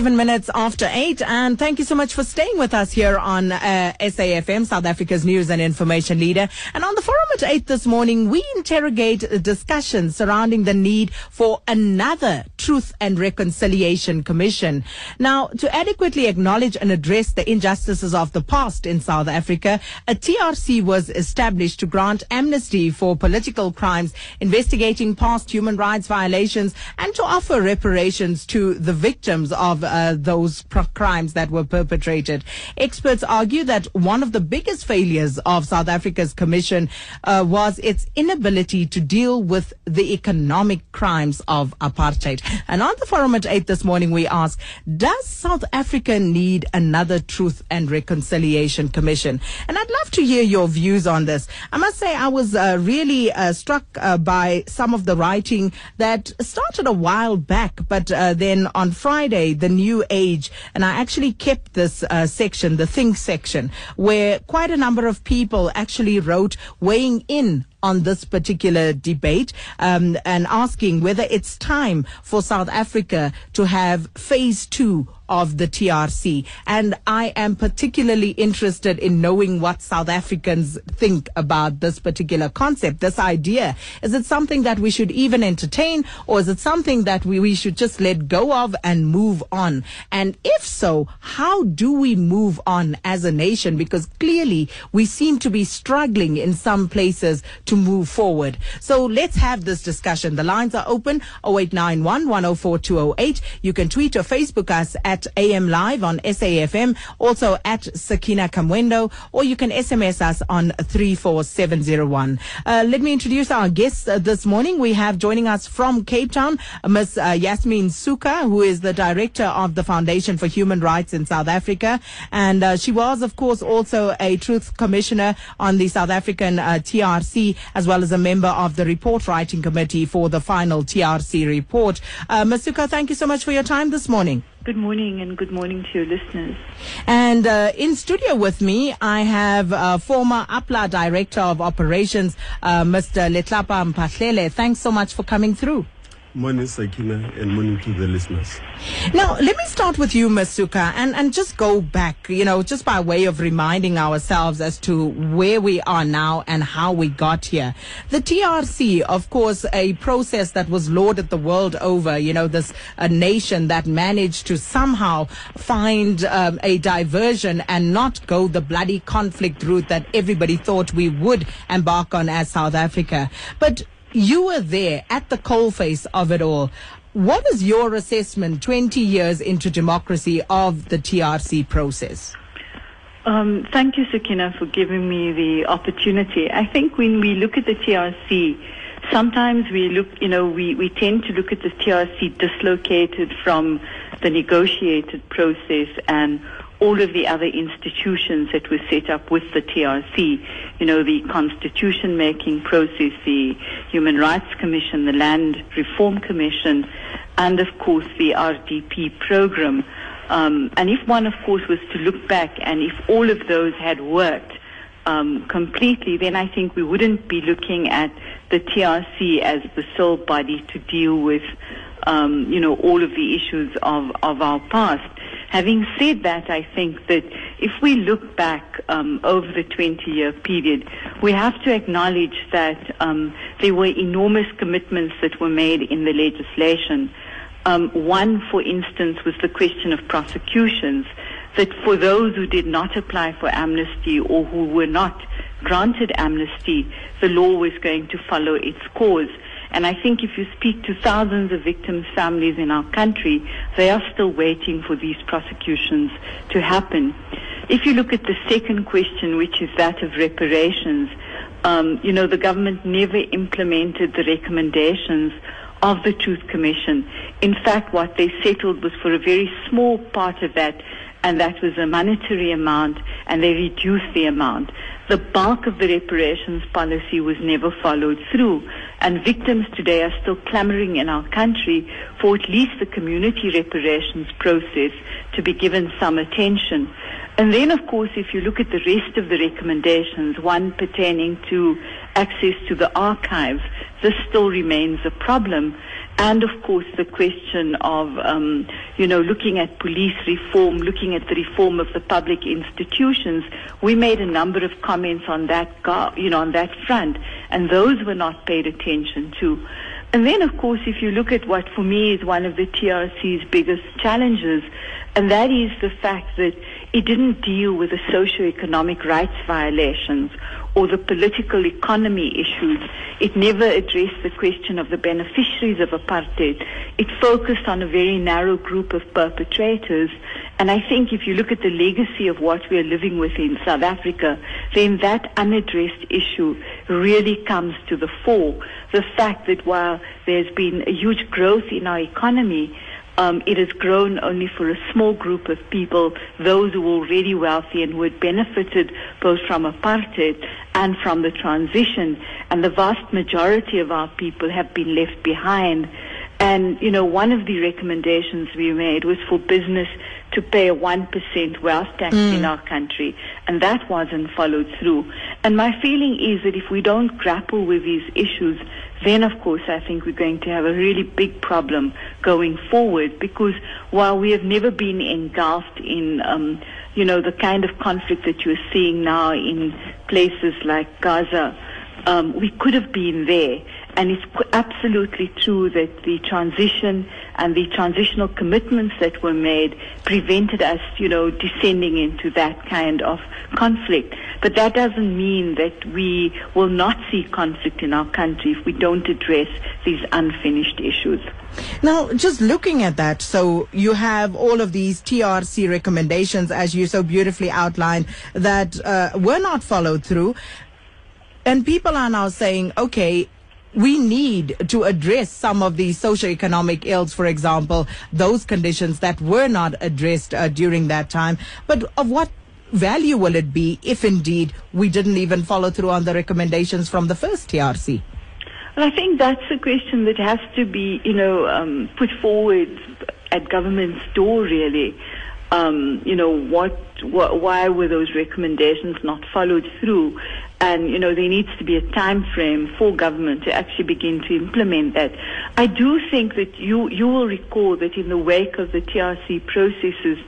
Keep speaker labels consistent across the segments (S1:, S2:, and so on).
S1: Seven minutes after eight, and thank you so much for staying with us here on uh, SAFM, South Africa's news and information leader. And on the forum at eight this morning, we interrogate discussions surrounding the need for another Truth and Reconciliation Commission. Now, to adequately acknowledge and address the injustices of the past in South Africa, a TRC was established to grant amnesty for political crimes, investigating past human rights violations, and to offer reparations to the victims of uh, those crimes that were perpetrated. Experts argue that one of the biggest failures of South Africa's commission uh, was its inability to deal with the economic crimes of apartheid. And on the forum at 8 this morning, we ask, does South Africa need another Truth and Reconciliation Commission? And I'd love to hear your views on this. I must say, I was uh, really uh, struck uh, by some of the writing that started a while back, but uh, then on Friday, the New Age, and I actually kept this uh, section, the Think section, where quite a number of people actually wrote weighing in on this particular debate um, and asking whether it's time for South Africa to have phase two of the TRC. And I am particularly interested in knowing what South Africans think about this particular concept, this idea. Is it something that we should even entertain or is it something that we, we should just let go of and move on? And if so, how do we move on as a nation? Because clearly we seem to be struggling in some places to move forward. So let's have this discussion. The lines are open 0891 104 208. You can tweet or Facebook us at AM Live on SAFM, also at Sakina Kamwendo, or you can SMS us on 34701. Uh, let me introduce our guests uh, this morning. We have joining us from Cape Town, Ms. Uh, Yasmin Sooka, who is the director of the Foundation for Human Rights in South Africa. And uh, she was, of course, also a Truth Commissioner on the South African uh, TRC, as well as a member of the report writing committee for the final TRC report. Uh, Ms. Sooka, thank you so much for your time this morning.
S2: Good morning and good morning to your listeners.
S1: And uh, in studio with me, I have uh, former APLA Director of Operations, uh, Mr. Letlapa Mphahlele. Thanks so much for coming through.
S3: Morning, Sakina, and morning to the listeners.
S1: Now, let me start with you, Masuka, and, and just go back, you know, just by way of reminding ourselves as to where we are now and how we got here. The TRC, of course, a process that was lauded the world over, you know, this a nation that managed to somehow find um, a diversion and not go the bloody conflict route that everybody thought we would embark on as South Africa. But you were there at the coalface of it all. What is your assessment 20 years into democracy of the TRC process?
S2: Um, thank you, Sakina, for giving me the opportunity. I think when we look at the TRC, sometimes we look, you know, we, we tend to look at the TRC dislocated from the negotiated process and all of the other institutions that were set up with the TRC, you know, the constitution making process, the Human Rights Commission, the Land Reform Commission, and of course the RDP program. Um, and if one, of course, was to look back and if all of those had worked um, completely, then I think we wouldn't be looking at the TRC as the sole body to deal with, um, you know, all of the issues of, of our past. Having said that, I think that if we look back um, over the 20-year period, we have to acknowledge that um, there were enormous commitments that were made in the legislation. Um, one, for instance, was the question of prosecutions, that for those who did not apply for amnesty or who were not granted amnesty, the law was going to follow its course. And I think if you speak to thousands of victims' families in our country, they are still waiting for these prosecutions to happen. If you look at the second question, which is that of reparations, um, you know, the government never implemented the recommendations of the Truth Commission. In fact, what they settled was for a very small part of that, and that was a monetary amount, and they reduced the amount. The bulk of the reparations policy was never followed through, and victims today are still clamoring in our country for at least the community reparations process to be given some attention. And then, of course, if you look at the rest of the recommendations, one pertaining to access to the archives, this still remains a problem. And of course the question of, um, you know, looking at police reform, looking at the reform of the public institutions, we made a number of comments on that, you know, on that front, and those were not paid attention to. And then, of course, if you look at what for me is one of the TRC's biggest challenges, and that is the fact that it didn't deal with the socio-economic rights violations or the political economy issues. It never addressed the question of the beneficiaries of apartheid. It focused on a very narrow group of perpetrators. And I think if you look at the legacy of what we are living with in South Africa, then that unaddressed issue really comes to the fore. The fact that while there's been a huge growth in our economy, um, it has grown only for a small group of people, those who were already wealthy and who had benefited both from apartheid and from the transition. And the vast majority of our people have been left behind. And, you know, one of the recommendations we made was for business to pay a 1% wealth tax mm. in our country. And that wasn't followed through. And my feeling is that if we don't grapple with these issues, then of course I think we're going to have a really big problem going forward because while we have never been engulfed in, um, you know, the kind of conflict that you're seeing now in places like Gaza, um, we could have been there. And it's absolutely true that the transition and the transitional commitments that were made prevented us, you know, descending into that kind of conflict. But that doesn't mean that we will not see conflict in our country if we don't address these unfinished issues.
S1: Now, just looking at that, so you have all of these TRC recommendations, as you so beautifully outlined, that uh, were not followed through. And people are now saying, okay, we need to address some of these socioeconomic ills, for example, those conditions that were not addressed uh, during that time. But of what value will it be if indeed we didn't even follow through on the recommendations from the first TRC?
S2: Well, I think that's a question that has to be, you know, um, put forward at government's door, really. Um, you know, what, what, why were those recommendations not followed through? And you know there needs to be a time frame for government to actually begin to implement that. I do think that you you will recall that in the wake of the TRC processes,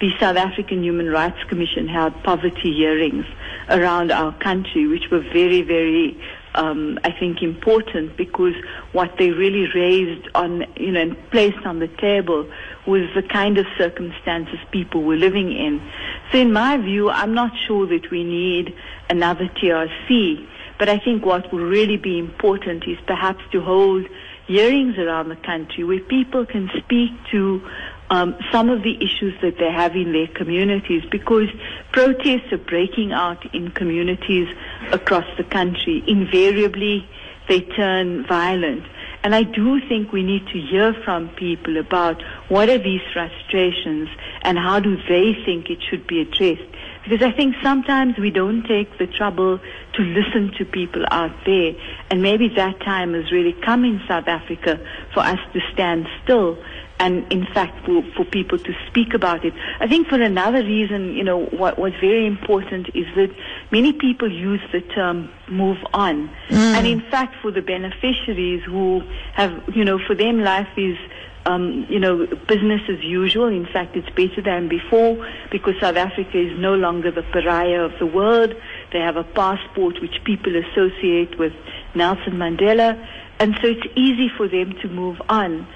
S2: the South African Human Rights Commission held poverty hearings around our country, which were very very um, I think important because what they really raised on you know and placed on the table was the kind of circumstances people were living in. So in my view, I'm not sure that we need another TRC, but I think what will really be important is perhaps to hold hearings around the country where people can speak to um, some of the issues that they have in their communities because protests are breaking out in communities across the country. Invariably, they turn violent. And I do think we need to hear from people about what are these frustrations and how do they think it should be addressed. Because I think sometimes we don't take the trouble to listen to people out there. And maybe that time has really come in South Africa for us to stand still and in fact for, for people to speak about it. I think for another reason, you know, what was very important is that many people use the term move on. Mm. And in fact for the beneficiaries who have, you know, for them life is um, you know, business as usual. In fact, it's better than before because South Africa is no longer the pariah of the world. They have a passport which people associate with Nelson Mandela. And so it's easy for them to move on.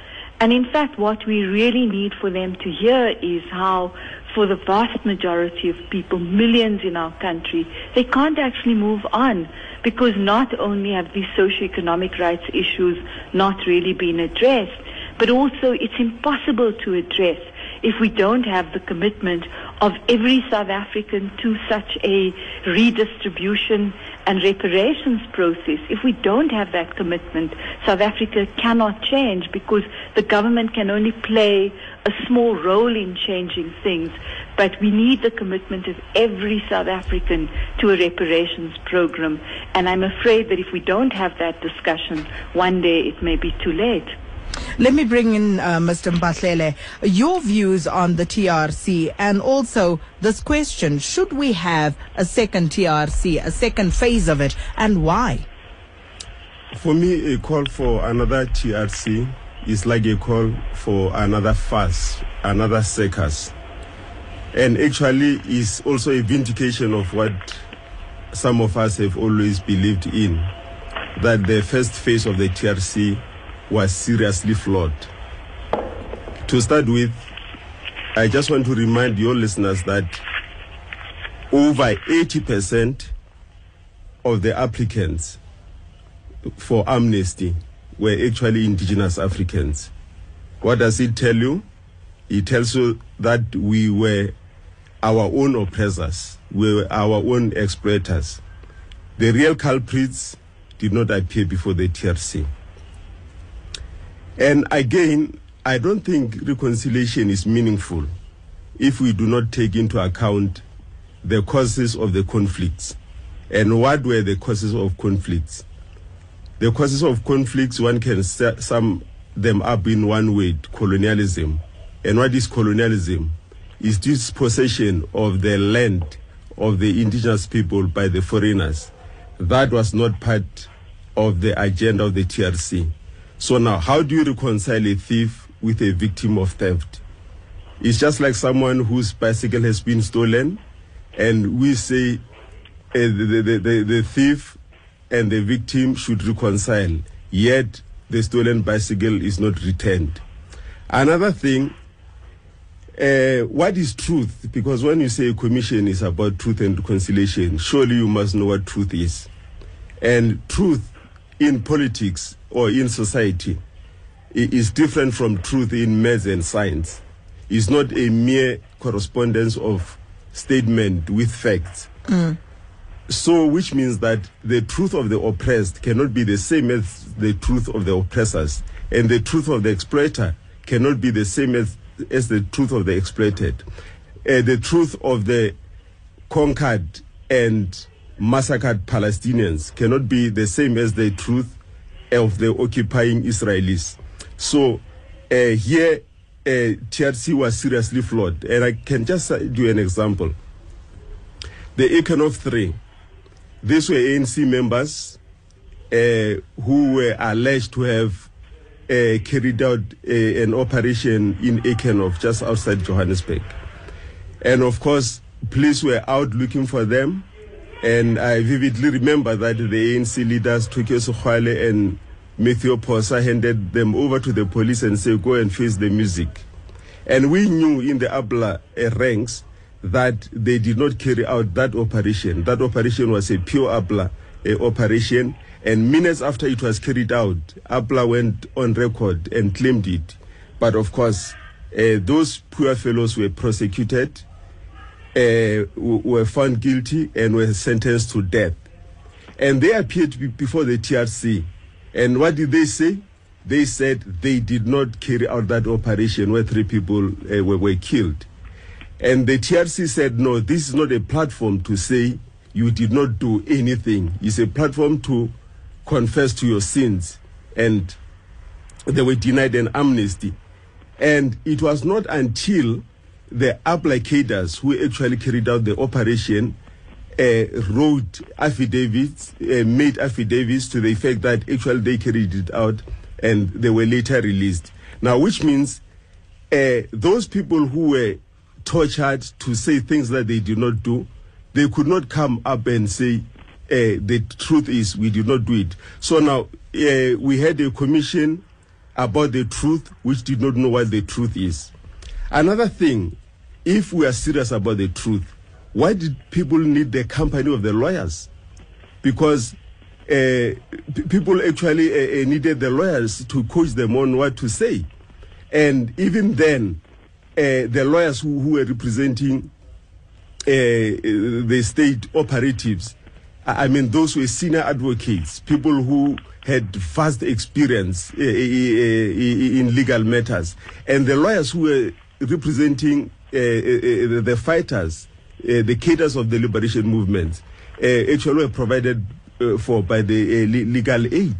S2: And in fact, what we really need for them to hear is how, for the vast majority of people, millions in our country, they can't actually move on because not only have these socioeconomic rights issues not really been addressed, but also it's impossible to address if we don't have the commitment of every South African to such a redistribution and reparations process. If we don't have that commitment, South Africa cannot change because the government can only play a small role in changing things. But we need the commitment of every South African to a reparations program. And I'm afraid that if we don't have that discussion, one day it may be too late.
S1: Let me bring in uh, Mr. Mphahlele. Your views on the TRC and also this question, should we have a second TRC, a second phase of it, and why?
S3: For me, a call for another TRC is like a call for another fuss, another circus. And actually is also a vindication of what some of us have always believed in, that the first phase of the TRC was seriously flawed. To start with, I just want to remind your listeners that over 80% of the applicants for amnesty were actually indigenous Africans. What does it tell you? It tells you that we were our own oppressors, we were our own exploiters. The real culprits did not appear before the TRC. And again, I don't think reconciliation is meaningful if we do not take into account the causes of the conflicts. And what were the causes of conflicts? The causes of conflicts, one can sum them up in one word colonialism. And what is colonialism? Is dispossession of the land of the indigenous people by the foreigners. That was not part of the agenda of the TRC. So now, how do you reconcile a thief with a victim of theft? It's just like someone whose bicycle has been stolen, and we say uh, the, the, the, the thief and the victim should reconcile, yet the stolen bicycle is not returned. Another thing, uh, what is truth? Because when you say a commission is about truth and reconciliation, surely you must know what truth is. And truth in politics or in society is different from truth in maths and science. It's not a mere correspondence of statement with facts. Mm. So, which means that the truth of the oppressed cannot be the same as the truth of the oppressors, and the truth of the exploiter cannot be the same as, as the truth of the exploited. Uh, the truth of the conquered and massacred Palestinians cannot be the same as the truth of the occupying Israelis. So, uh, here, uh, TRC was seriously flawed. And I can just do an example. The Eikenhof 3 these were ANC members uh, who were alleged to have uh, carried out uh, an operation in Eikenhof, just outside Johannesburg. And of course, police were out looking for them. And I vividly remember that the ANC leaders, Tokyo Sexwale and Mathews Phosa, handed them over to the police and said, go and face the music. And we knew in the APLA uh, ranks that they did not carry out that operation. That operation was a pure APLA uh, operation. And minutes after it was carried out, APLA went on record and claimed it. But of course, uh, those poor fellows were prosecuted, uh, were found guilty, and were sentenced to death. And they appeared before the TRC. And what did they say? They said they did not carry out that operation where three people uh, were, were killed. And the TRC said, no, this is not a platform to say you did not do anything. It's a platform to confess to your sins. And they were denied an amnesty. And it was not until the applicators who actually carried out the operation uh, wrote affidavits, uh, made affidavits to the effect that actually they carried it out and they were later released. Now, which means uh, those people who were tortured to say things that they did not do, they could not come up and say, uh, the truth is we did not do it. So now uh, we had a commission about the truth, which did not know what the truth is. Another thing, if we are serious about the truth, why did people need the company of the lawyers? Because uh, p- people actually uh, needed the lawyers to coach them on what to say. And even then, uh, the lawyers who, who were representing uh, the state operatives, I mean, those were senior advocates, people who had vast experience uh, in legal matters, and the lawyers who were representing uh, uh, uh, the fighters, the cadres of the liberation movement, actually were provided for by the legal aid.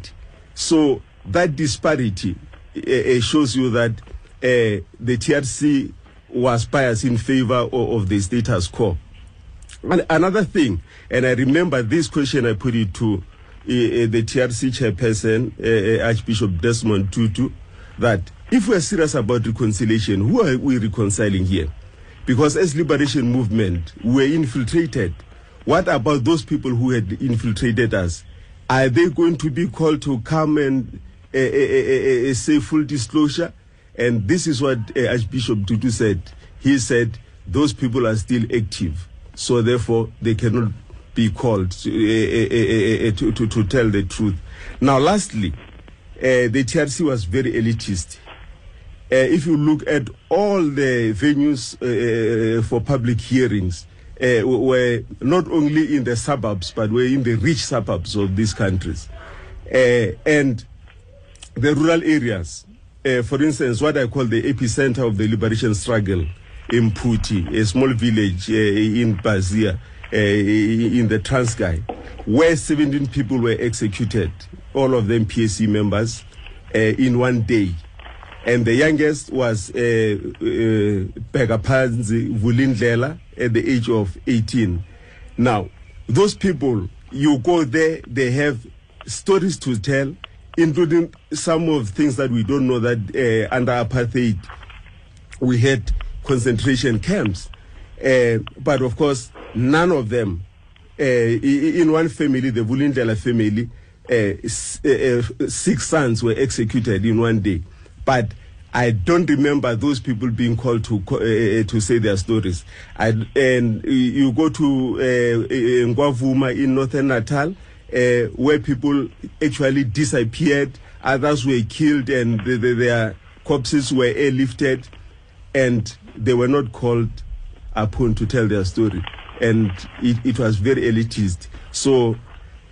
S3: So that disparity shows you that uh, the TRC was biased in favor of, of, the status quo. And another thing, and I remember this question I put it to uh, the TRC chairperson, uh, Archbishop Desmond Tutu, that if we're serious about reconciliation, who are we reconciling here? Because as liberation movement, we're infiltrated. What about those people who had infiltrated us? Are they going to be called to come and uh, uh, uh, uh, say full disclosure? And this is what uh, Archbishop Tutu said. He said those people are still active, so therefore they cannot be called to, uh, uh, uh, uh, to, to, to tell the truth. Now, lastly, uh, the TRC was very elitist. Uh, if you look at all the venues uh, for public hearings, uh, were not only in the suburbs, but were in the rich suburbs of these countries. Uh, and the rural areas, uh, for instance, what I call the epicenter of the liberation struggle in Puti, a small village uh, in Bazia, uh, in the Transkei, where 17 people were executed, all of them PSC members, uh, in one day. And the youngest was uh, uh, Pegapanzi Vulindlela at the age of 18. Now, those people, you go there, they have stories to tell, including some of things that we don't know that uh, under apartheid we had concentration camps. Uh, but of course, none of them, uh, in one family, the Vulindlela family, uh, uh, uh, six sons were executed in one day. But I don't remember those people being called to uh, to say their stories. I, and you go to uh, Ngwavuma in northern Natal, uh, where people actually disappeared, others were killed, and the, the, their corpses were airlifted, and they were not called upon to tell their story. And it, it was very elitist. So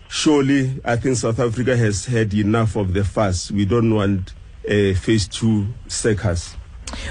S3: surely I think South Africa has had enough of the fuss. We don't want a phase two circus.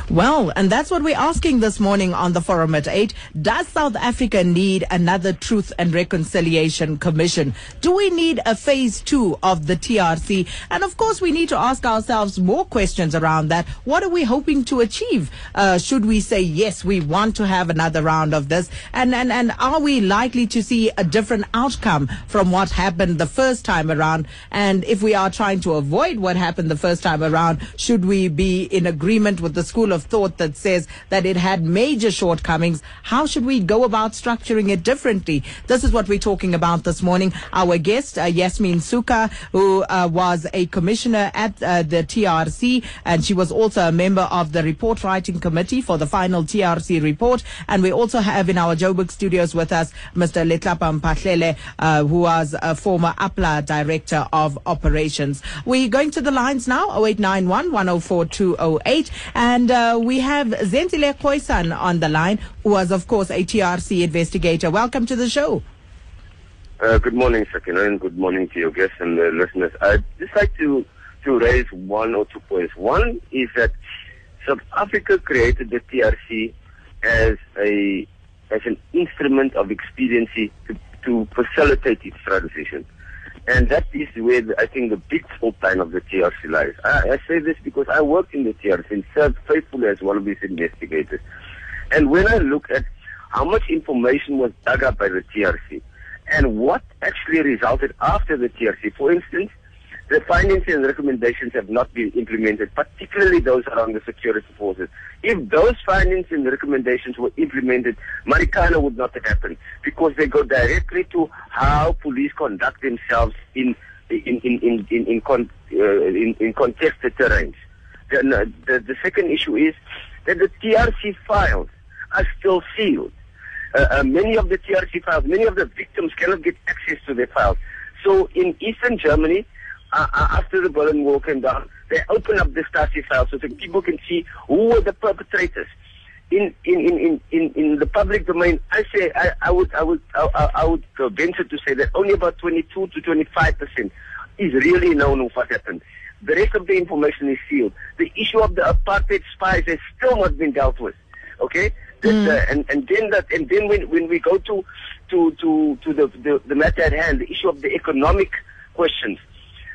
S1: Well, and that's what we're asking this morning on the forum at 8. Does South Africa need another Truth and Reconciliation Commission? Do we need a phase two of the TRC? And of course, we need to ask ourselves more questions around that. What are we hoping to achieve? Uh, should we say, yes, we want to have another round of this? And, and, and are we likely to see a different outcome from what happened the first time around? And if we are trying to avoid what happened the first time around, should we be in agreement with the school of thought that says that it had major shortcomings? How should we go about structuring it differently? This is what we're talking about this morning. Our guest, uh, Yasmin Sooka, who uh, was a commissioner at uh, the TRC, and she was also a member of the report writing committee for the final TRC report. And we also have in our Joburg studios with us Mr. Letlapa Mphahlele, uh, who was a former APLA director of operations. We're going to the lines now, 0891 104 208. And uh, we have Zenzile Khoisan on the line, who was, of course, a TRC investigator. Welcome to the show.
S4: Uh, good morning, Sakina, and good morning to your guests and the listeners. I'd just like to, to raise one or two points. One is that South Africa created the TRC as a as an instrument of expediency to, to facilitate its transition. And that is where the, I think the big fault line of the TRC lies. I, I say this because I worked in the TRC and served faithfully as one of these investigators. And when I look at how much information was dug up by the TRC and what actually resulted after the TRC, for instance, the findings and recommendations have not been implemented, particularly those around the security forces. If those findings and recommendations were implemented, Marikana would not have happened because they go directly to how police conduct themselves in in in in in, in, con, uh, in, in contested terrains. The, the, the second issue is that the TRC files are still sealed. Uh, uh, many of the TRC files, many of the victims cannot get access to their files. So in Eastern Germany, uh, after the Berlin Wall came down, they opened up the Stasi files so that people can see who were the perpetrators. In in, in, in, in, in the public domain, I say I, I would I would I, I- would uh, venture to say that only about 22 to 25 percent is really known of what happened. The rest of the information is sealed. The issue of the apartheid spies has still not been dealt with. Okay, That, uh, and and then that and then when when we go to to to to the, the the matter at hand, the issue of the economic questions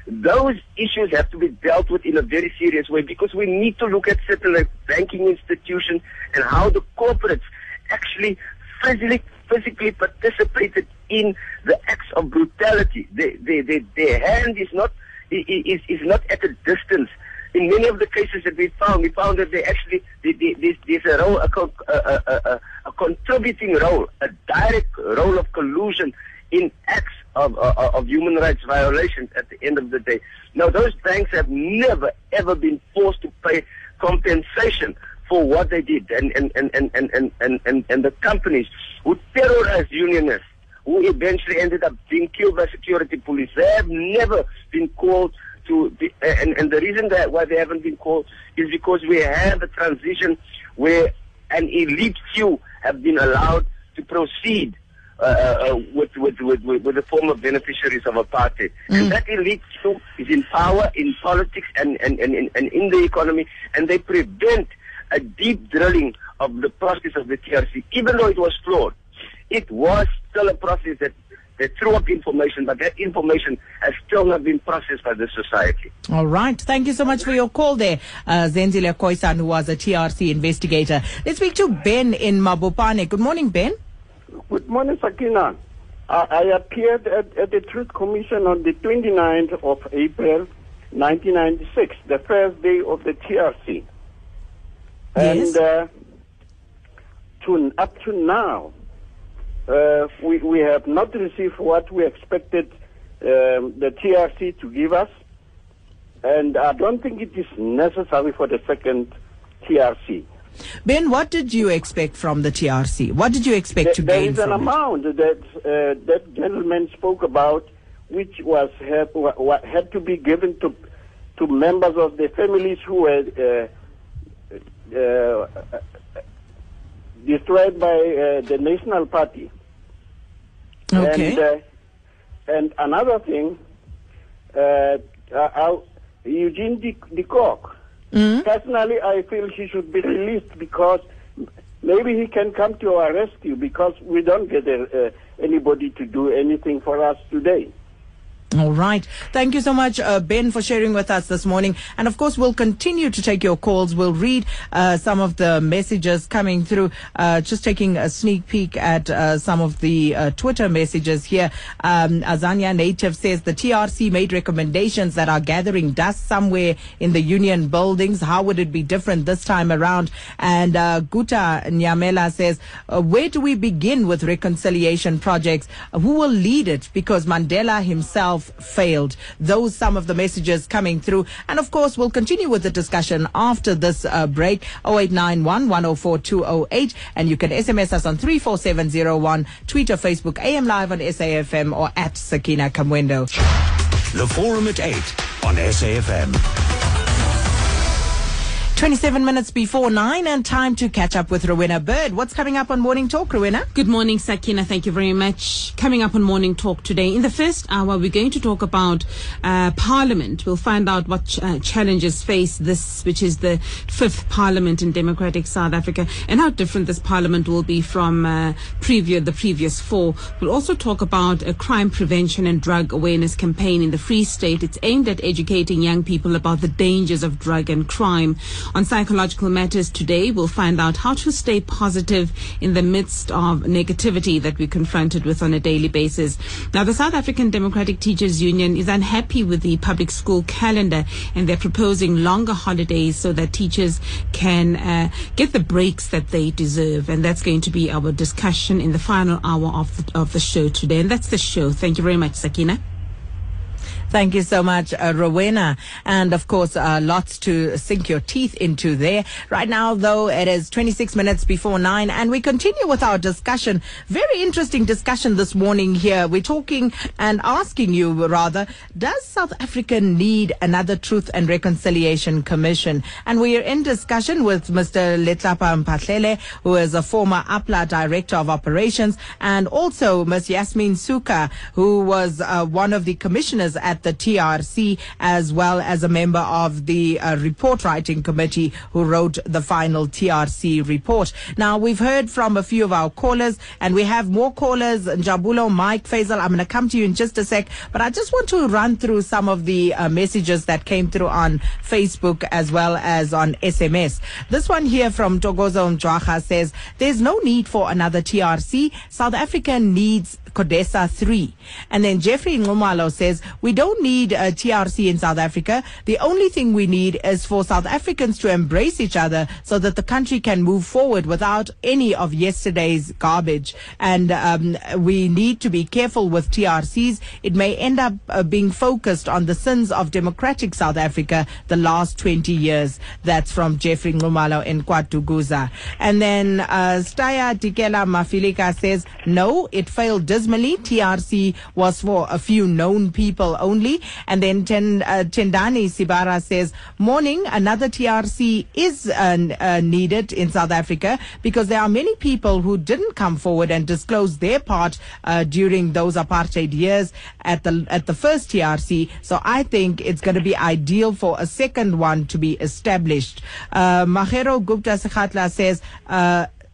S4: those issues have to be dealt with in a very serious way because we need to look at certain banking institutions and how the corporates actually physically physically participated in the acts of brutality. They, they, they, their hand is not is, is not at a distance in many of the cases that we found, we found that they actually there's, there's a role, a, a, a, a, contributing role, a direct role of collusion in acts of, of, of human rights violations at the end of the day. Now, those banks have never ever been forced to pay compensation for what they did, and and and and and and and, and, and the companies who terrorized unionists who eventually ended up being killed by security police. They have never been called to, be, and, and the reason that why they haven't been called is because we have a transition where an elite few have been allowed to proceed uh, uh, with, with, with, with, the former beneficiaries of apartheid. Mm. And that elite few is in power, in politics, and, and, and, and in the economy, and they prevent a deep drilling of the process of the TRC, even though it was flawed. It was still a process that they threw up information, but that information has still not been processed by the society.
S1: All right. Thank you so much for your call there, uh, Zenzile Khoisan, who was a TRC investigator. Let's speak to Ben in Mabopane. Good morning, Ben.
S5: Good morning, Sakina. Uh, I appeared at, at, the Truth Commission on the 29th of April, 1996, the first day of the TRC.
S1: Yes.
S5: And uh, to, up to now, uh, we, we have not received what we expected um, the TRC to give us, and I don't think it is necessary for the second TRC.
S1: Ben, what did you expect from the TRC? What did you expect to
S5: there
S1: gain
S5: There is an
S1: it?
S5: amount that uh, that gentleman spoke about, which was had, had to be given to to members of the families who were uh, uh, destroyed by uh, the National Party.
S1: Okay.
S5: And, uh, and another thing, uh, uh, Eugene de, de Kock,
S1: mm
S5: personally, I feel he should be released because maybe he can come to our rescue because we don't get uh, anybody to do anything for us today.
S1: All right. Thank you so much, uh, Ben, for sharing with us this morning. And of course, we'll continue to take your calls. We'll read uh, some of the messages coming through. Uh, just taking a sneak peek at uh, some of the uh, Twitter messages here. Um, Azania Native says the TRC made recommendations that are gathering dust somewhere in the union buildings. How would it be different this time around? And uh, Guta Nyamela says, where do we begin with reconciliation projects? who will lead it? Because Mandela himself failed. Those some of the messages coming through. And of course, we'll continue with the discussion after this uh, break. 0891 104 208. And you can SMS us on 34701, Twitter, Facebook, AM Live on SAFM or at Sakina Kamwendo.
S6: The Forum at 8 on SAFM.
S1: 27 minutes before 9 and time to catch up with Rowena Bird. What's coming up on Morning Talk, Rowena?
S7: Good morning, Sakina. Thank you very much. Coming up on Morning Talk today. In the first hour, we're going to talk about uh, Parliament. We'll find out what ch- uh, challenges face this, which is the fifth Parliament in democratic South Africa, and how different this Parliament will be from uh, previous, the previous four. We'll also talk about a crime prevention and drug awareness campaign in the Free State. It's aimed at educating young people about the dangers of drug and crime. On psychological matters today, we'll find out how to stay positive in the midst of negativity that we're confronted with on a daily basis. Now, the South African Democratic Teachers Union is unhappy with the public school calendar and they're proposing longer holidays so that teachers can uh, get the breaks that they deserve. And that's going to be our discussion in the final hour of the, of the show today. And that's the show. Thank you very much, Sakina.
S1: Thank you so much, uh, Rowena. And of course, uh, lots to sink your teeth into there. Right now, though, it is 26 minutes before nine and we continue with our discussion. Very interesting discussion this morning here. We're talking and asking you rather, does South Africa need another Truth and Reconciliation Commission? And we are in discussion with Mr. Letlapa Mphahlele, who is a former APLA Director of Operations, and also Ms. Yasmin Sooka, who was uh, one of the commissioners at at the TRC as well as a member of the uh, report writing committee who wrote the final TRC report. Now, we've heard from a few of our callers and we have more callers. Jabulo, Mike, Faisal, I'm going to come to you in just a sec, but I just want to run through some of the uh, messages that came through on Facebook as well as on SMS. This one here from Togozo Mjwaha says, there's no need for another TRC. South Africa needs CODESA 3. And then Jeffrey Ngumalo says, we don't need a TRC in South Africa. The only thing we need is for South Africans to embrace each other so that the country can move forward without any of yesterday's garbage. And um, we need to be careful with TRCs. It may end up uh, being focused on the sins of democratic South Africa the last 20 years. That's from Jeffrey Ngumalo in Kwatuguza. And then uh, Staya Tikela Mafilika says, no, it failed dismally. TRC was for a few known people only. And then Ten, uh, Tendani Sibara says, morning, another TRC is uh, uh, needed in South Africa because there are many people who didn't come forward and disclose their part uh, during those apartheid years at the at the first TRC. So I think it's going to be ideal for a second one to be established. Uh, Mahero Gupta Sekhatla says.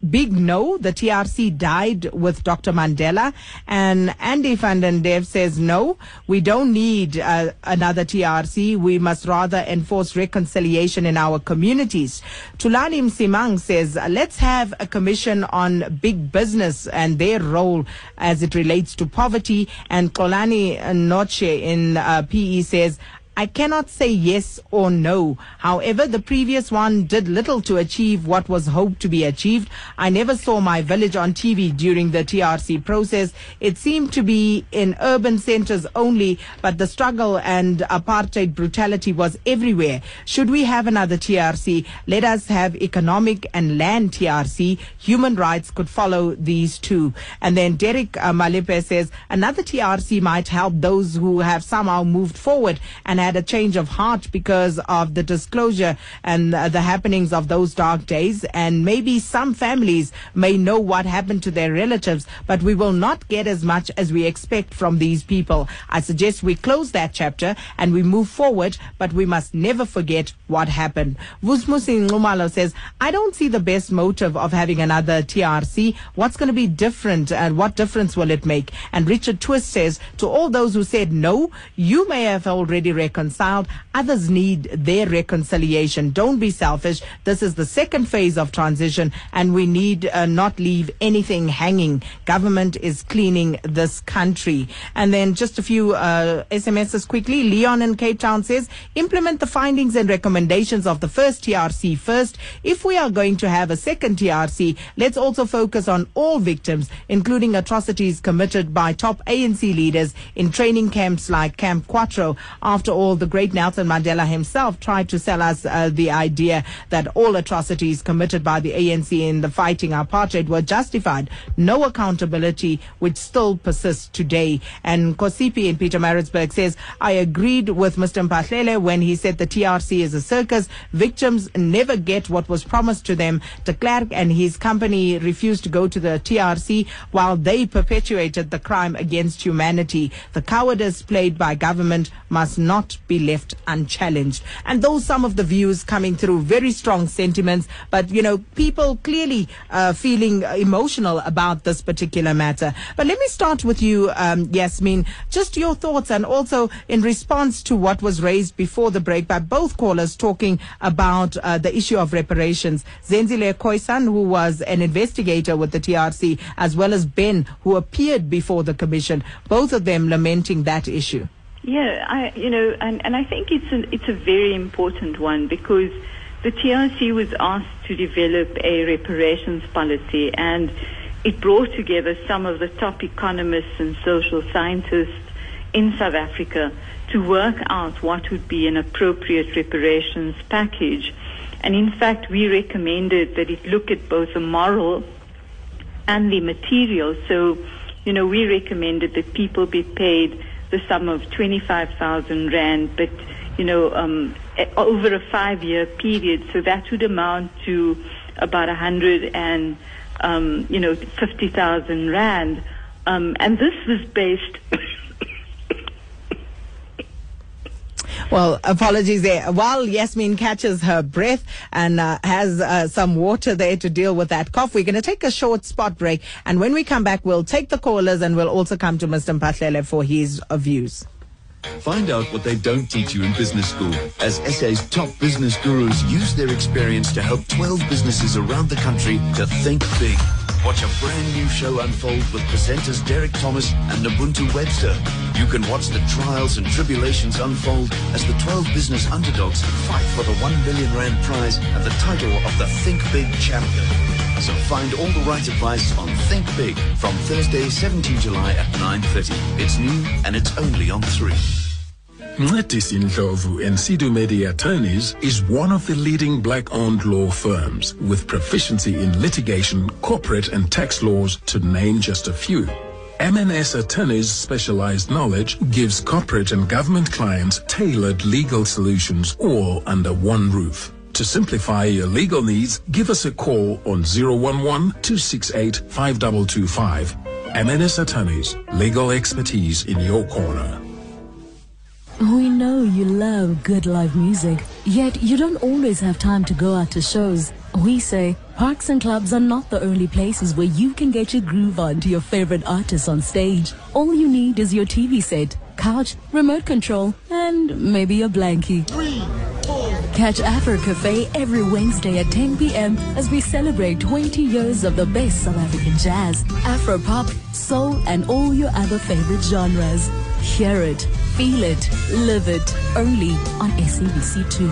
S1: Uh, Big no, the TRC died with Dr. Mandela. And Andy van den Dev says no, we don't need uh, another TRC. We must rather enforce reconciliation in our communities. Tulani Msimang says let's have a commission on big business and their role as it relates to poverty. And Kolani Noche in uh, PE says I cannot say yes or no. However, the previous one did little to achieve what was hoped to be achieved. I never saw my village on TV during the TRC process. It seemed to be in urban centers only, but the struggle and apartheid brutality was everywhere. Should we have another TRC? Let us have economic and land TRC. Human rights could follow these two. And then Derek uh, Malipe says another TRC might help those who have somehow moved forward and had a change of heart because of the disclosure and uh, the happenings of those dark days. And maybe some families may know what happened to their relatives, but we will not get as much as we expect from these people. I suggest we close that chapter and we move forward, but we must never forget what happened. Vusmusi Ngumalo says, I don't see the best motive of having another TRC. What's going to be different and what difference will it make? And Richard Twist says, to all those who said no, you may have already reconciled. Others need their reconciliation. Don't be selfish. This is the second phase of transition and we need uh, not leave anything hanging. Government is cleaning this country. And then just a few uh, SMSs quickly. Leon in Cape Town says, implement the findings and recommendations of the first TRC first. If we are going to have a second TRC, let's also focus on all victims, including atrocities committed by top ANC leaders in training camps like Camp Quatro. After all, the great Nelson Mandela himself tried to sell us uh, the idea that all atrocities committed by the ANC in the fighting apartheid were justified. No accountability, which still persists today. And Kosipi in Pietermaritzburg says, I agreed with Mr. Mphahlele when he said the TRC is a circus. Victims never get what was promised to them. De Klerk and his company refused to go to the TRC while they perpetuated the crime against humanity. The cowardice played by government must not be left unchallenged. And those some of the views coming through, very strong sentiments, but you know, people clearly uh, feeling emotional about this particular matter. But let me start with you, um, Yasmin. Just your thoughts, and also in response to what was raised before the break by both callers talking about uh, the issue of reparations. Zenzile Khoisan, who was an investigator with the TRC, as well as Ben, who appeared before the commission, both of them lamenting that issue.
S2: Yeah, I, you know, and, and I think it's a, it's a very important one because the TRC was asked to develop a reparations policy and it brought together some of the top economists and social scientists in South Africa to work out what would be an appropriate reparations package. And in fact, we recommended that it look at both the moral and the material. So, you know, we recommended that people be paid the sum of 25,000 Rand, but, you know, um, over a five year period. So that would amount to about 100 and, um, you know, 50,000 Rand. Um, and this was based
S1: Well, apologies there. While Yasmin catches her breath and uh, has uh, some water there to deal with that cough, we're going to take a short spot break. And when we come back, we'll take the callers and we'll also come to Mr. Mphahlele for his uh, views.
S8: Find out what they don't teach you in business school as SA's top business gurus use their experience to help 12 businesses around the country to think big. Watch a brand new show unfold with presenters Derek Thomas and Nabuntu Webster. You can watch the trials and tribulations unfold as the 12 business underdogs fight for the 1 billion rand prize and the title of the Think Big champion. So find all the right advice on Think Big from Thursday, 17 July at 9.30. It's new and it's only on 3.
S9: Mletisi Ndlovu and Sidu Media Attorneys is one of the leading black-owned law firms with proficiency in litigation, corporate and tax laws to name just a few. MNS Attorneys' specialized knowledge gives corporate and government clients tailored legal solutions all under one roof. To simplify your legal needs, give us a call on 011-268-5225. MNS Attorneys, legal expertise in your corner.
S10: We know you love good live music, yet you don't always have time to go out to shows. We say parks and clubs are not the only places where you can get your groove on to your favorite artists on stage. All you need is your TV set, couch, remote control, and maybe a blankie. Catch Afro Cafe every Wednesday at 10 p.m. as we celebrate 20 years of the best South African jazz, Afro pop, soul, and all your other favorite genres. Hear it, feel it, live it, only on SABC2.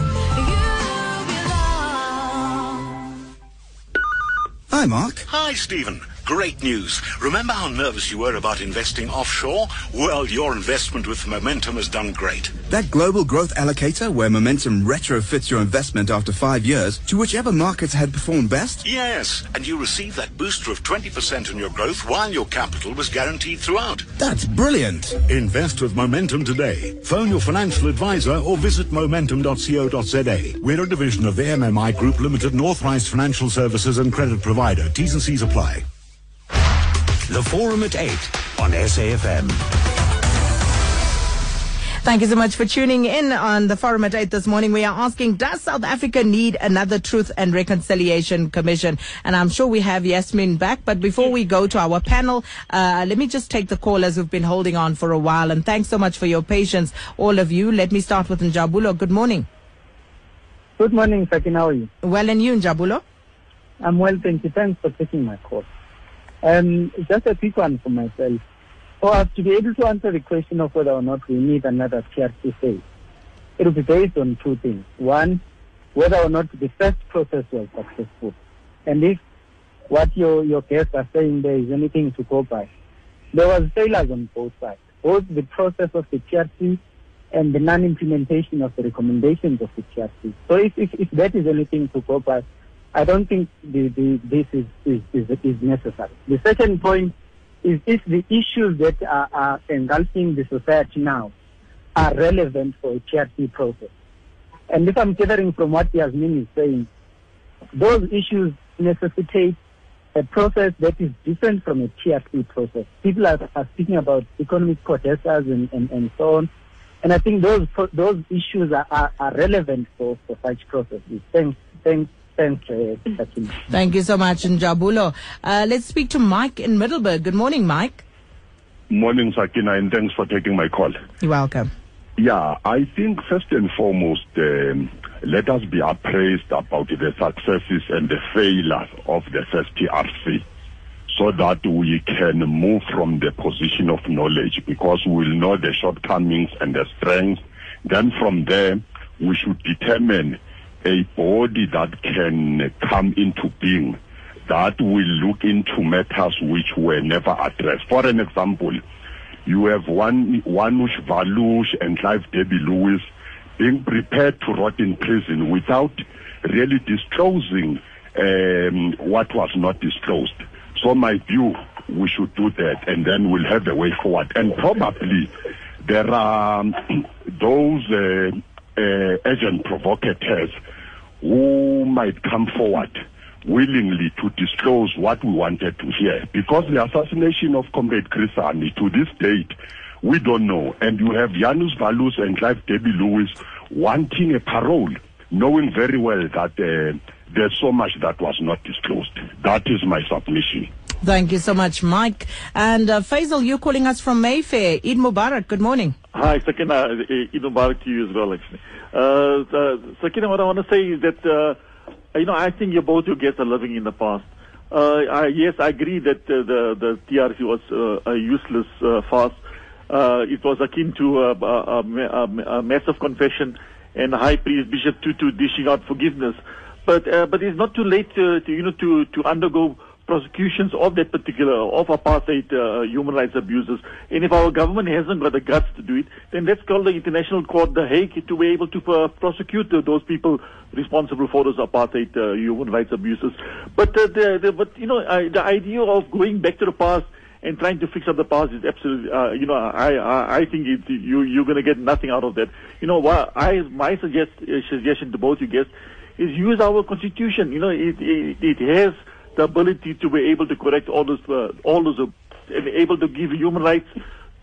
S11: Hi, Mark.
S12: Hi, Stephen. Great news. Remember how nervous you were about investing offshore? Well, your investment with Momentum has done great.
S11: That global growth allocator where Momentum retrofits your investment after five years to whichever markets had performed best?
S12: Yes, and you receive that booster of 20% on your growth while your capital was guaranteed throughout.
S11: That's brilliant.
S12: Invest with Momentum today. Phone your financial advisor or visit momentum.co.za. We're a division of the MMI Group Limited and authorized financial services and credit provider. T's and C's apply.
S6: The Forum at 8 on SAFM.
S1: Thank you so much for tuning in on the forum at 8 this morning. We are asking, does South Africa need another Truth and Reconciliation Commission? And I'm sure we have Yasmin back. But before we go to our panel, uh, let me just take the callers who've been holding on for a while. And thanks so much for your patience, all of you. Let me start with Njabulo. Good morning.
S13: Good morning, Sakin. How are you?
S1: Well, and you, Njabulo?
S13: I'm well, thank you. Thanks for taking my call. Um, just a quick one for myself. For us to be able to answer the question of whether or not we need another TRC phase, it will be based on two things. One, whether or not the first process was successful. And if what your, your guests are saying there is anything to go by, there was failures on both sides, both the process of the TRC and the non-implementation of the recommendations of the TRC. So if, if, if that is anything to go by, I don't think the, the, this is, is, is, is necessary. The second point is if the issues that are, are engulfing the society now are relevant for a TRC process. And if I'm gathering from what Yasmin is saying, those issues necessitate a process that is different from a TRC process. People are, are speaking about economic protesters and, and, and so on. And I think those those issues are, are, are relevant for, for such processes. Thanks, thanks, thanks, uh,
S1: Thank you so much, Njabulo. Uh, let's speak to Mike in Middelburg. Good morning, Mike.
S14: Morning, Sakina, and thanks for taking my call.
S1: You're welcome.
S14: Yeah, I think first and foremost, um, let us be appraised about the successes and the failures of the first TRC so that we can move from the position of knowledge because we'll know the shortcomings and the strengths. Then from there, we should determine a body that can come into being that will look into matters which were never addressed. For an example, you have one Janusz Walus and Clive Derby-Lewis being prepared to rot in prison without really disclosing um, what was not disclosed. So my view, we should do that, and then we'll have a way forward. And probably there are those uh, uh, agent provocateurs who might come forward willingly to disclose what we wanted to hear. Because the assassination of Comrade Chris Hani, to this date, we don't know. And you have Janusz Walus and Clive Derby-Lewis wanting a parole, knowing very well that uh, there's so much that was not disclosed. That is my submission.
S1: Thank you so much, Mike. And uh, Faisal, you're calling us from Mayfair. Eid Mubarak. Good morning.
S15: Hi, Sakina. Eid Mubarak to you as well, actually. Uh, uh, Sakina, what I want to say is that, uh, you know, I think you both your guests are living in the past. Uh, I, yes, I agree that uh, the the TRC was a useless farce. It was akin to a, a, a, massive confession and High Priest Bishop Tutu dishing out forgiveness. But but it's not too late to, to you know to to undergo prosecutions of that particular of apartheid uh, human rights abuses. And if our government hasn't got the guts to do it, then let's call the International Court, The Hague, to be able to uh, prosecute those people responsible for those apartheid uh, human rights abuses. But uh, the, the, but you know the idea of going back to the past and trying to fix up the past is absolutely, uh, you know, I, I, I think it, you, you're going to get nothing out of that. You know, I, my suggest, uh, suggestion to both you guests is use our constitution. You know, it, it, it has the ability to be able to correct all those, uh, all those, uh, and able to give human rights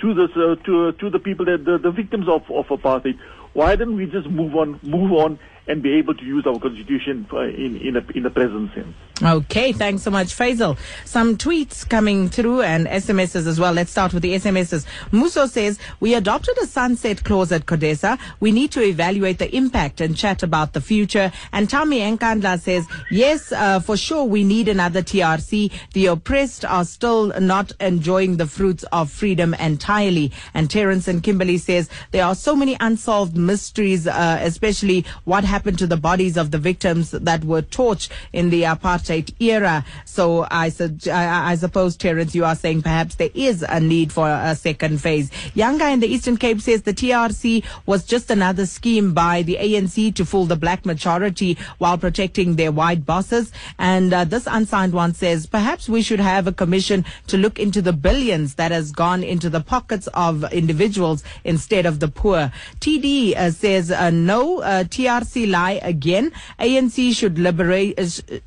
S15: to the, uh, to, uh, to the people that, the, the victims of, of apartheid. Why didn't we just move on, move on and be able to use our constitution in, in a, in a present sense?
S1: Okay, thanks so much, Faisal. Some tweets coming through and SMSs as well. Let's start with the SMSs. Muso says, we adopted a sunset clause at Codesa. We need to evaluate the impact and chat about the future. And Tami Enkandla says, yes, uh, for sure, we need another TRC. The oppressed are still not enjoying the fruits of freedom entirely. And Terence and Kimberly says, there are so many unsolved mysteries, uh, especially what happened to the bodies of the victims that were torched in the apartheid era. So I, sug- I, I suppose, Terence, you are saying perhaps there is a need for a second phase. Yanga in the Eastern Cape says the TRC was just another scheme by the ANC to fool the black majority while protecting their white bosses. And uh, this unsigned one says perhaps we should have a commission to look into the billions that has gone into the pockets of individuals instead of the poor. TD uh, says uh, no, uh, TRC lie again. ANC should liberate,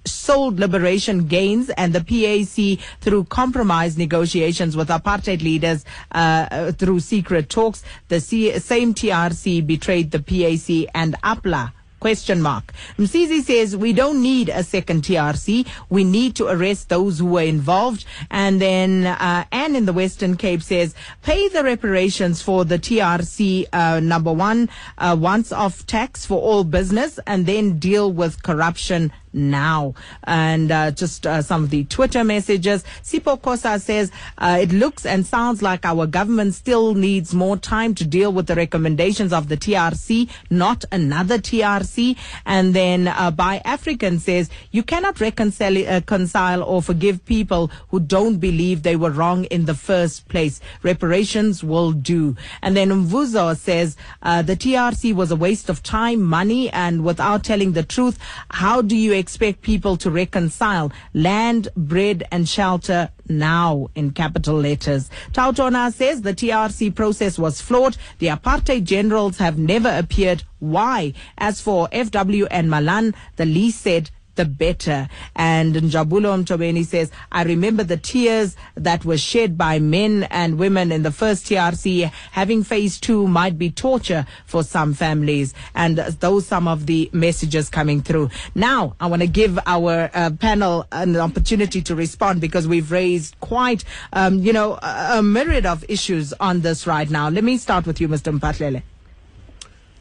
S1: sold liberation gains and the PAC through compromise negotiations with apartheid leaders uh, uh, through secret talks. The C- same TRC betrayed the PAC and APLA question mark. Msizi says we don't need a second TRC. We need to arrest those who were involved. And then uh, Anne in the Western Cape says pay the reparations for the TRC uh, number one uh, once off tax for all business and then deal with corruption now. And uh, just uh, some of the Twitter messages. Sipo Kosa says uh, it looks and sounds like our government still needs more time to deal with the recommendations of the TRC, not another TRC. And then uh, by African says you cannot reconcile, uh, reconcile or forgive people who don't believe they were wrong in the first place. Reparations will do. And then Mvuzo says uh, the TRC was a waste of time, money, and without telling the truth, how do you expect people to reconcile land, bread, and shelter now in capital letters. Tautona says the TRC process was flawed. The apartheid generals have never appeared. Why? As for FW and Malan, the least said the better. And Njabulo Mtobeni says, I remember the tears that were shed by men and women in the first TRC. Having phase two might be torture for some families. And those some of the messages coming through. Now, I want to give our uh, panel an opportunity to respond because we've raised quite, um, you know, a, a myriad of issues on this right now. Let me start with you, Mr. Mphahlele.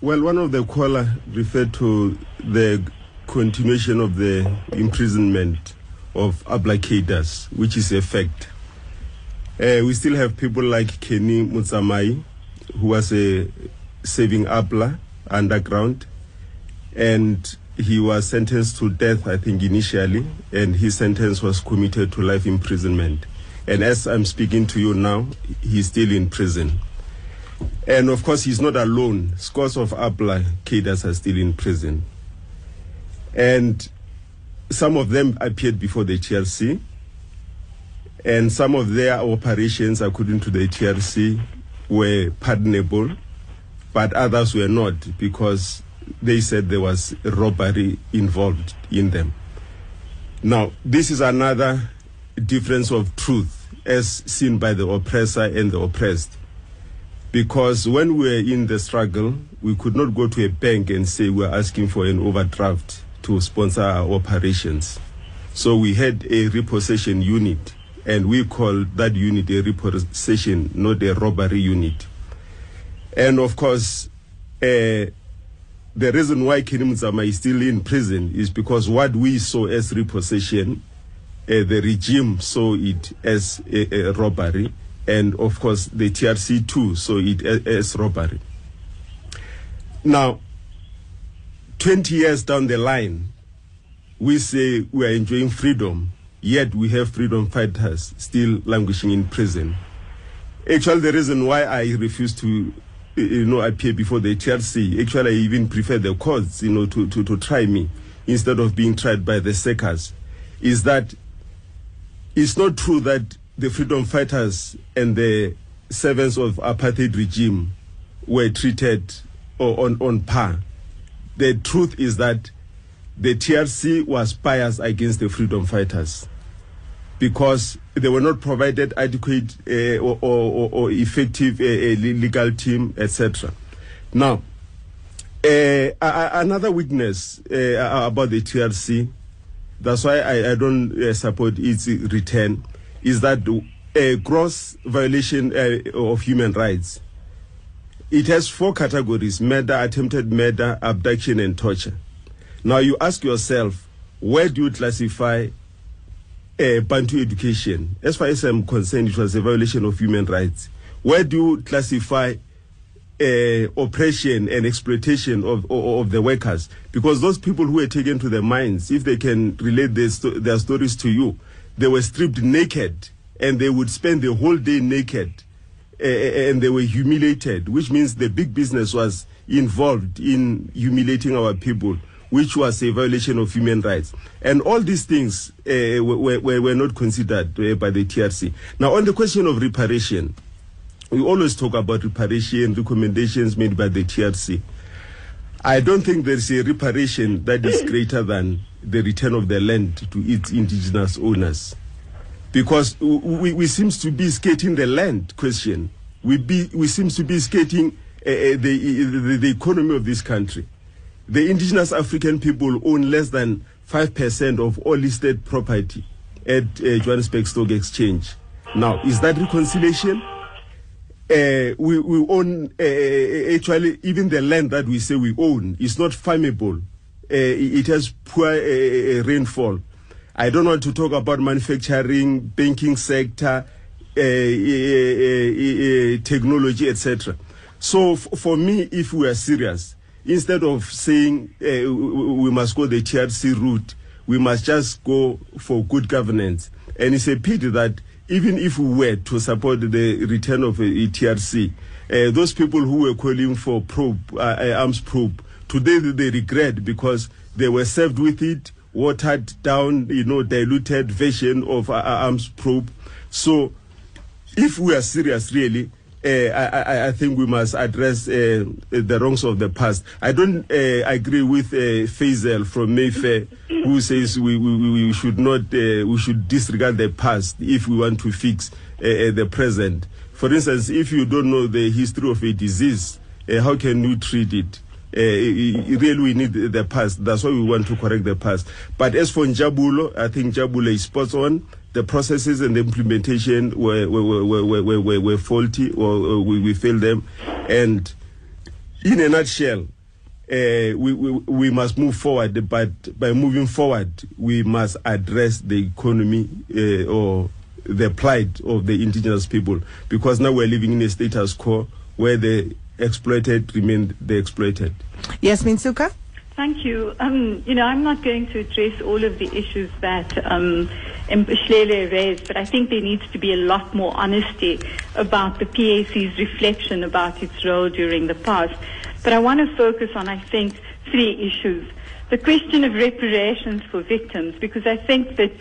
S3: Well, one of the caller referred to the continuation of the imprisonment of applicators, which is a fact. Uh, we still have people like Kenny Motsamai, who was a saving APLA underground, and he was sentenced to death, I think, initially, and his sentence was commuted to life imprisonment. And as I'm speaking to you now, he's still in prison. And of course, he's not alone. Scores of APLA cadres are still in prison. And some of them appeared before the TRC. And some of their operations, according to the TRC, were pardonable, but others were not because they said there was robbery involved in them. Now, this is another difference of truth as seen by the oppressor and the oppressed. Because when we were in the struggle, we could not go to a bank and say we're asking for an overdraft to sponsor our operations. So we had a repossession unit, and we called that unit a repossession, not a robbery unit. And of course, uh, the reason why Mzama is still in prison is because what we saw as repossession the regime saw it as a, a robbery, and of course the TRC too saw it as, as robbery. Now, 20 years down the line, we say we are enjoying freedom, yet we have freedom fighters still languishing in prison. Actually, the reason why I refuse to you know, appear before the TRC, actually, I even prefer the courts, you know, to, to, to try me instead of being tried by the SECAs, is that it's not true that the freedom fighters and the servants of apartheid regime were treated on, on par. The truth is that the TRC was biased against the freedom fighters because they were not provided adequate uh, or, or, or effective uh, legal team, etc. Now, uh, another weakness about the TRC, that's why I, I don't support its return, is that a gross violation of human rights. It has four categories murder, attempted murder, abduction, and torture. Now, you ask yourself, where do you classify uh, Bantu education? As far as I'm concerned, it was a violation of human rights. Where do you classify uh, oppression and exploitation of, of, of the workers? Because those people who were taken to the mines, if they can relate their, sto- their stories to you, they were stripped naked and they would spend the whole day naked and they were humiliated, which means the big business was involved in humiliating our people, which was a violation of human rights. And all these things uh, were, were, were not considered uh, by the TRC. Now, on the question of reparation, we always talk about reparation recommendations made by the TRC. I don't think there's a reparation that is greater than the return of the land to its indigenous owners. Because we, we seems to be skating the land question. We, be, we seems to be skating uh, the, eh, the, the economy of this country. The indigenous African people own less than 5% of all listed property at uh, Johannesburg Stock Exchange. Now, is that reconciliation? uh, we, we own actually even the land that we say we own is not farmable. It has poor rainfall. I don't want to talk about manufacturing, banking sector, uh, uh, uh, technology, etc. So f- for me, if we are serious, instead of saying uh, we- must go the TRC route, we must just go for good governance. And it's a pity that even if we were to support the return of a TRC, uh, those people who were calling for probe, arms probe, today they regret because they were served with it, watered down, you know, diluted version of uh, arms probe. So if we are serious, really, uh, I, I, think we must address uh, the wrongs of the past. I don't uh, agree with Faisal from Mayfair, who says we, we, we should not, we should disregard the past if we want to fix the present. For instance, if you don't know the history of a disease, how can you treat it? Uh, really, we need the past. That's why we want to correct the past. But as for Njabulo, I think Njabulo is spot on. The processes and the implementation were were, were, were, were, were, faulty, or, or we, we failed them. And in a nutshell, uh, we, we, we must move forward, but by moving forward, we must address the economy uh, or the plight of the indigenous people because now we're living in a status quo where the exploited remain the exploited.
S1: Yes, Minsuka?
S2: Thank you. Um, you know, I'm not going to address all of the issues that um, Mphahlele raised, but I think there needs to be a lot more honesty about the PAC's reflection about its role during the past. But I want to focus on, I think, three issues. The question of reparations for victims, because I think that,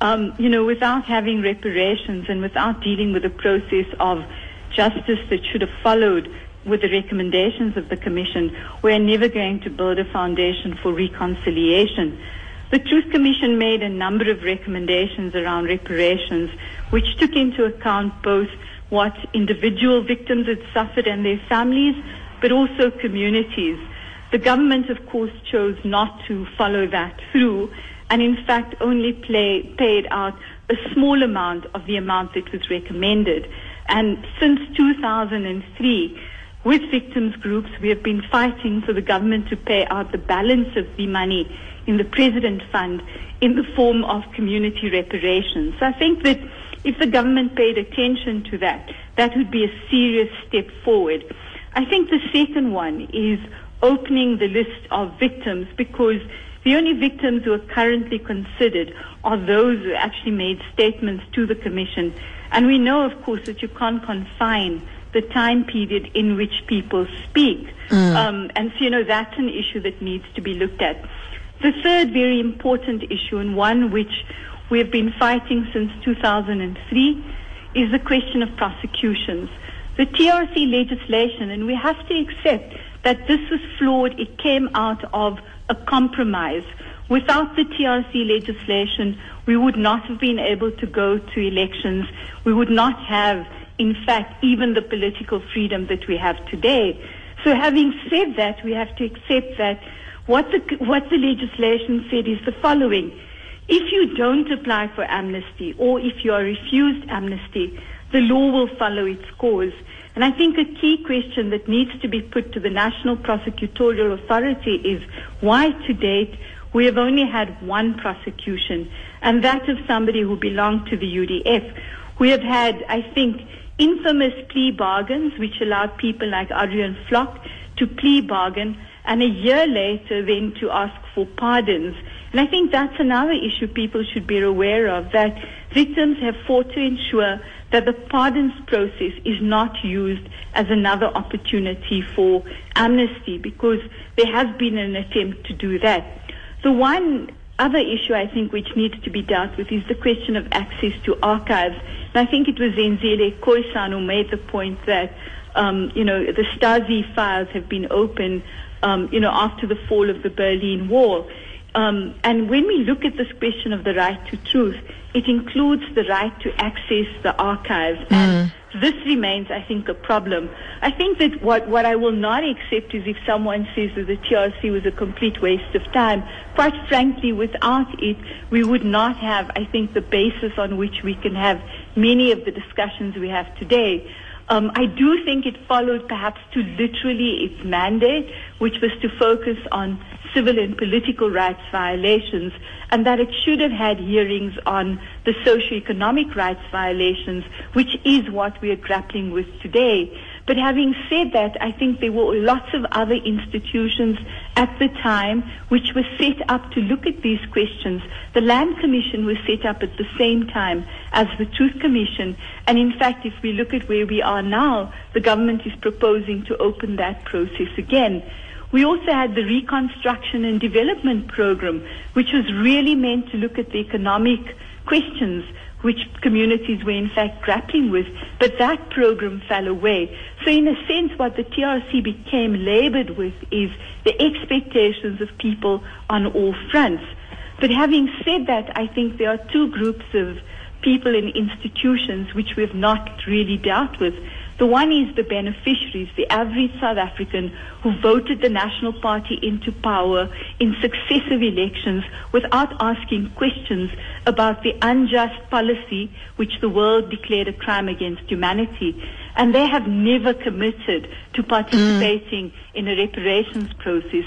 S2: um, you know, without having reparations and without dealing with the process of justice that should have followed with the recommendations of the Commission, we're never going to build a foundation for reconciliation. The Truth Commission made a number of recommendations around reparations, which took into account both what individual victims had suffered and their families, but also communities. The government, of course, chose not to follow that through and in fact only play, paid out a small amount of the amount that was recommended. And since 2003, with victims groups. We have been fighting for the government to pay out the balance of the money in the President Fund in the form of community reparations. So I think that if the government paid attention to that, that would be a serious step forward. I think the second one is opening the list of victims because the only victims who are currently considered are those who actually made statements to the Commission. And we know, of course, that you can't confine the time period in which people speak.
S16: Mm.
S2: Um, and so, you know, that's an issue that needs to be looked at. The third very important issue, and one which we have been fighting since 2003, is the question of prosecutions. The TRC legislation, and we have to accept that this was flawed. It came out of a compromise. Without the TRC legislation, we would not have been able to go to elections. We would not have, in fact, even the political freedom that we have today. So having said that, we have to accept that what the, what the legislation said is the following. If you don't apply for amnesty or if you are refused amnesty, the law will follow its course. And I think a key question that needs to be put to the National Prosecutorial Authority is why to date we have only had one prosecution, and that of somebody who belonged to the UDF. We have had, I think, infamous plea bargains which allowed people like Adriaan Vlok to plea bargain and a year later then to ask for pardons. And I think that's another issue people should be aware of, that victims have fought to ensure that the pardons process is not used as another opportunity for amnesty because there has been an attempt to do that. The one other issue I think which needs to be dealt with is the question of access to archives. And I think it was Zenzile Khoisan who made the point that, um, you know, the Stasi files have been opened, um, you know, after the fall of the Berlin Wall. Um, and when we look at this question of the right to truth, it includes the right to access the archives. And this remains, I think, a problem. I think that what, what I will not accept is if someone says that the TRC was a complete waste of time. Quite frankly, without it, we would not have, I think, the basis on which we can have many of the discussions we have today. Um, I do think it followed perhaps too literally its mandate, which was to focus on civil and political rights violations, and that it should have had hearings on the socio-economic rights violations, which is what we are grappling with today. But having said that, I think there were lots of other institutions at the time which were set up to look at these questions. The Land Commission was set up at the same time as the Truth Commission. And in fact, if we look at where we are now, the government is proposing to open that process again. We also had the Reconstruction and Development Program, which was really meant to look at the economic questions which communities were in fact grappling with, but that program fell away. So in a sense, what the TRC became labored with is the expectations of people on all fronts. But having said that, I think there are two groups of people and institutions which we have not really dealt with. The one is the beneficiaries, the average South African who voted the National Party into power in successive elections without asking questions about the unjust policy which the world declared a crime against humanity. And they have never committed to participating mm. in a reparations process.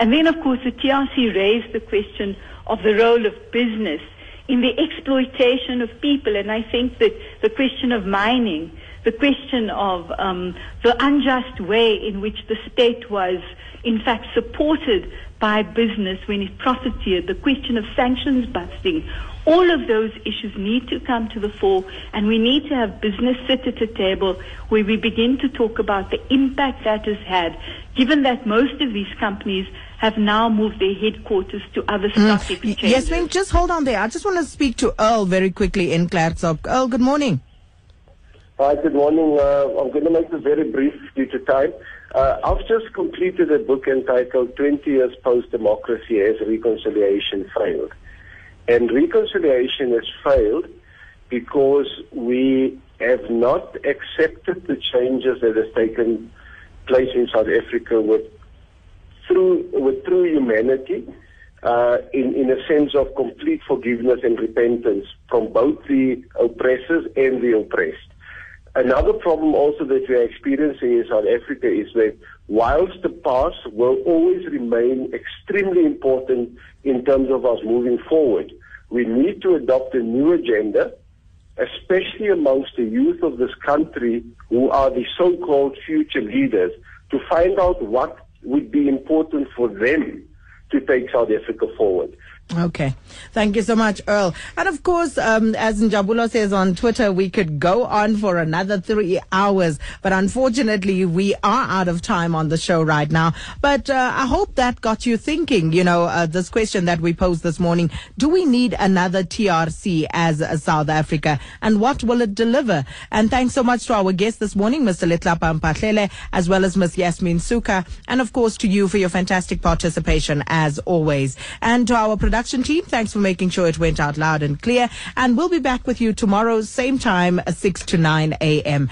S2: And then, of course, the TRC raised the question of the role of business in the exploitation of people. And I think that the question of mining, the question of um, the unjust way in which the state was, in fact, supported by business when it profiteered, the question of sanctions busting, all of those issues need to come to the fore, and we need to have business sit at a table where we begin to talk about the impact that has had, given that most of these companies have now moved their headquarters to other stock exchanges.
S1: Yes, ma'am, just hold on there. I just want to speak to Earl very quickly in Klerksdorp. Earl, good morning.
S16: Hi, good morning. Uh, I'm going to make this very brief due to time. Uh, I've just completed a book entitled 20 Years Post-Democracy as Reconciliation Failed. And reconciliation has failed because we have not accepted the changes that has taken place in South Africa with through with true humanity, uh, in in a sense of complete forgiveness and repentance from both the oppressors and the oppressed.
S4: Another problem also that we are experiencing in South Africa is that whilst the past will always remain extremely important in terms of us moving forward, we need to adopt a new agenda, especially amongst the youth of this country who are the so-called future leaders, to find out what would be important for them to take South Africa forward.
S1: Okay. Thank you so much, Earl. And of course, um, as Njabulo says on Twitter, we could go on for another three hours, but unfortunately, we are out of time on the show right now. But uh, I hope that got you thinking, you know, uh, this question that we posed this morning. Do we need another TRC as uh, South Africa? And what will it deliver? And thanks so much to our guest this morning, Mr. Letlapa Mphahlele, as well as Ms. Yasmin Sooka. And of course, to you for your fantastic participation as always. And to our production team, thanks for making sure it went out loud and clear. And we'll be back with you tomorrow, same time, 6 to 9 a.m.